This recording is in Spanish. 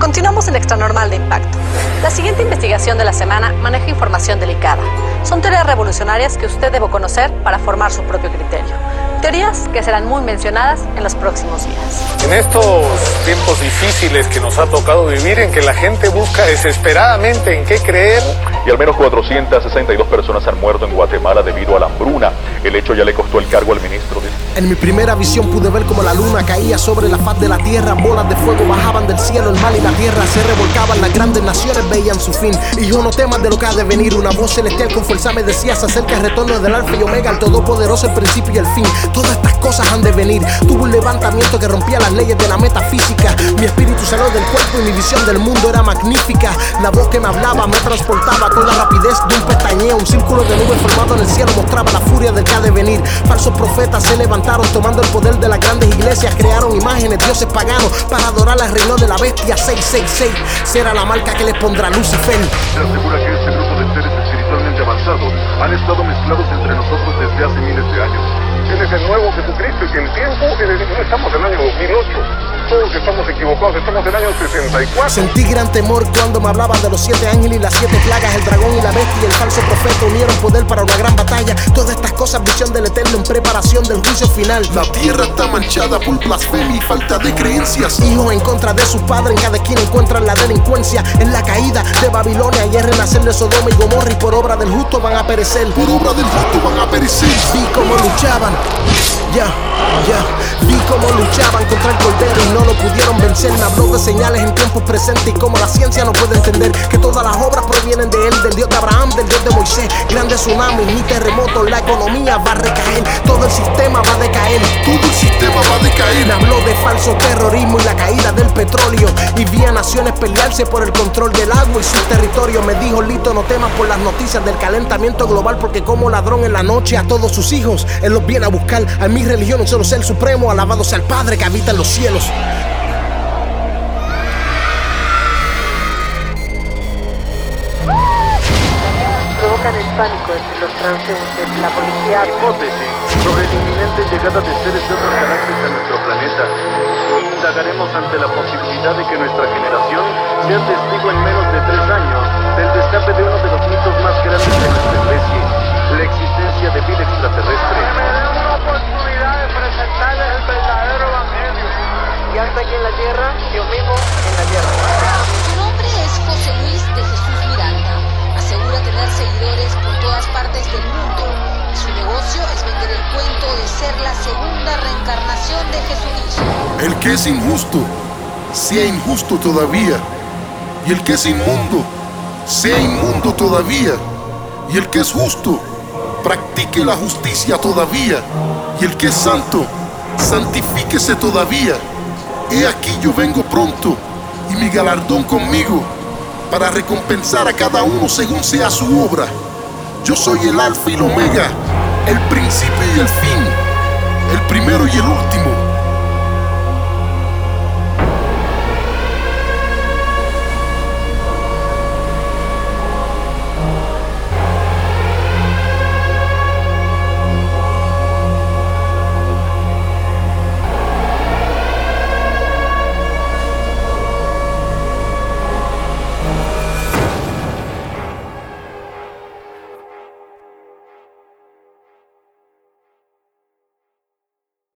Continuamos en Extra Normal de Impacto. La siguiente investigación de la semana maneja información delicada. Son teorías revolucionarias que usted debe conocer para formar su propio criterio. Teorías que serán muy mencionadas en los próximos días. En estos tiempos difíciles que nos ha tocado vivir, en que la gente busca desesperadamente en qué creer. Y al menos 462 personas han muerto en Guatemala debido a la hambruna. El hecho ya le costó el cargo al ministro. En mi primera visión pude ver como la luna caía sobre la faz de la tierra. Bolas de fuego bajaban del cielo, el mal y la tierra se revolcaban. Las grandes naciones veían su fin. Y yo no temas de lo que ha de venir. Una voz celestial con fuerza me decía: Se acerca el retorno del Alfa y Omega, el Todopoderoso, el principio y el fin. Todas estas cosas han de venir. Tuve un levantamiento que rompía las leyes de la metafísica. Mi espíritu salió del cuerpo y mi visión del mundo era magnífica. La voz que me hablaba me transportaba con la rapidez de un pestañeo. Un círculo de nubes formado en el cielo mostraba la furia del que ha de venir. Falsos profetas se levantaron tomando el poder de las grandes iglesias. Crearon imágenes, dioses paganos para adorar al reino de la bestia 666. Será la marca que les pondrá Lucifer. Se asegura que este grupo de seres espiritualmente avanzados han estado mezclados entre nosotros desde hace miles de años. Él es el nuevo Jesucristo y que el tiempo, no estamos en el año 2008 todos estamos equivocados, estamos en el año 64. Sentí gran temor cuando me hablaban de los siete ángeles y las siete plagas, el dragón y la bestia y el falso profeta unieron poder para una gran batalla. Todas estas cosas, visión del eterno en preparación del juicio final. La tierra está manchada por blasfemia y falta de creencias. Hijos en contra de sus padres, en cada esquina encuentran la delincuencia. En la caída de Babilonia y el renacer de Sodoma y Gomorra y por obra del justo van a perecer. Por obra del justo van a perecer. Vi cómo luchaban. Ya, ya, vi cómo luchaban contra el cordero y no lo pudieron vencer. Me habló de señales en tiempos presentes y como la ciencia no puede entender que todas las obras provienen de él, del Dios de Abraham, del Dios de Moisés. Grandes tsunamis ni terremotos, la economía va a recaer, todo el sistema va a decaer. Todo el sistema va a decaer. Me habló de falso terrorismo y la caída del petróleo. Y vi a naciones pelearse por el control del agua y su territorio. Me dijo, Lito, no temas por las noticias del calentamiento global, porque como ladrón en la noche a todos sus hijos, él los viene a buscar. A mi religión, un solo ser supremo, alabado sea el Padre que habita en los cielos. Provocan el pánico entre los transeúntes. La policía Hipótesis sobre la inminente llegada de seres de otras galaxias a nuestro planeta. Indagaremos ante la posibilidad de que nuestra generación sea testigo en menos de tres años del destape de uno de los mitos más grandes de nuestra especie, la existencia de vida extraterrestre. una oportunidad de presentarles el verdadero evangelio. Y hasta aquí en la tierra, Dios mismo en la tierra. Su nombre es José Luis de Jesús Miranda. Asegura El que es injusto, sea injusto todavía. Y el que es inmundo, sea inmundo todavía. Y el que es justo, practique la justicia todavía. Y el que es santo, santifíquese todavía. He aquí yo vengo pronto y mi galardón conmigo para recompensar a cada uno según sea su obra. Yo soy el alfa y el omega, el principio y el fin, el primero y el último